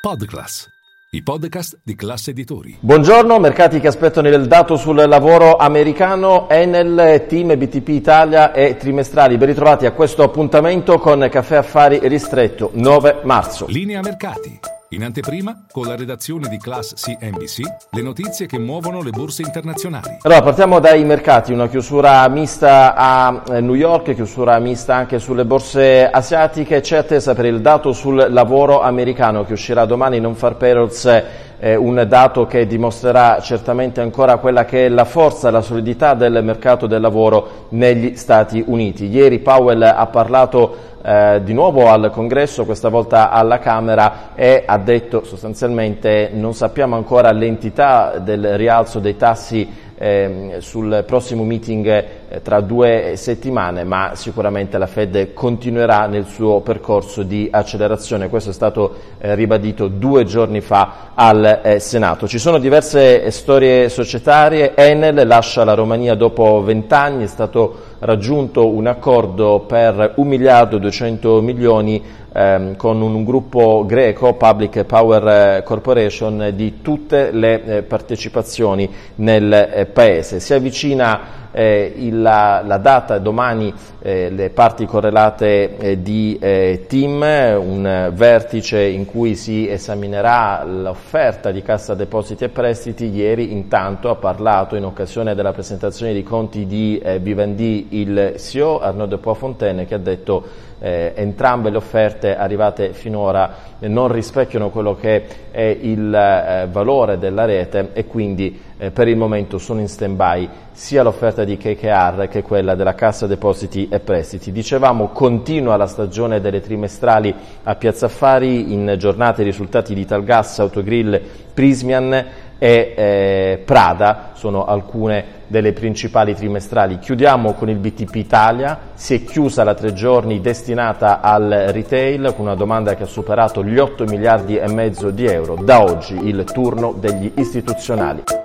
Podclass, i podcast di classe editori. Buongiorno, mercati che aspettano il dato sul lavoro americano, Enel, Team BTP Italia e trimestrali. Ben ritrovati a questo appuntamento con Caffè Affari Ristretto, 9 marzo. Linea mercati. In anteprima, con la redazione di Class CNBC, le notizie che muovono le borse internazionali. Allora, partiamo dai mercati, una chiusura mista a eh, New York, chiusura mista anche sulle borse asiatiche, c'è attesa per il dato sul lavoro americano che uscirà domani, non far payrolls eh, un dato che dimostrerà certamente ancora quella che è la forza, la solidità del mercato del lavoro negli Stati Uniti. Ieri Powell ha parlato eh, di nuovo al Congresso, questa volta alla Camera, e ha detto sostanzialmente non sappiamo ancora l'entità del rialzo dei tassi eh, sul prossimo meeting eh, tra due settimane, ma sicuramente la Fed continuerà nel suo percorso di accelerazione. Questo è stato eh, ribadito due giorni fa al eh, Senato. Ci sono diverse storie societarie. Enel lascia la Romania dopo vent'anni, è stato raggiunto un accordo per 1 miliardo e 200 milioni ehm, con un gruppo greco, Public Power Corporation, di tutte le eh, partecipazioni nel eh, paese. Si avvicina eh, il, la, la, data domani eh, le parti correlate eh, di eh, TIM, un vertice in cui si esaminerà l'offerta di Cassa Depositi e Prestiti. Ieri intanto ha parlato in occasione della presentazione dei conti di eh, Vivendi il CEO Arnaud de Poifontaine che ha detto eh, entrambe le offerte arrivate finora non rispecchiano quello che è il eh, valore della rete e quindi eh, per il momento sono in stand-by sia l'offerta di KKR che quella della Cassa Depositi e Prestiti. Dicevamo continua la stagione delle trimestrali a Piazza Affari in giornate risultati di Talgas, Autogrill, Prismian e eh, Prada sono alcune delle principali trimestrali. Chiudiamo con il BTP Italia, si è chiusa la tre giorni destinata al retail con una domanda che ha superato gli 8 miliardi e mezzo di euro. Da oggi il turno degli istituzionali.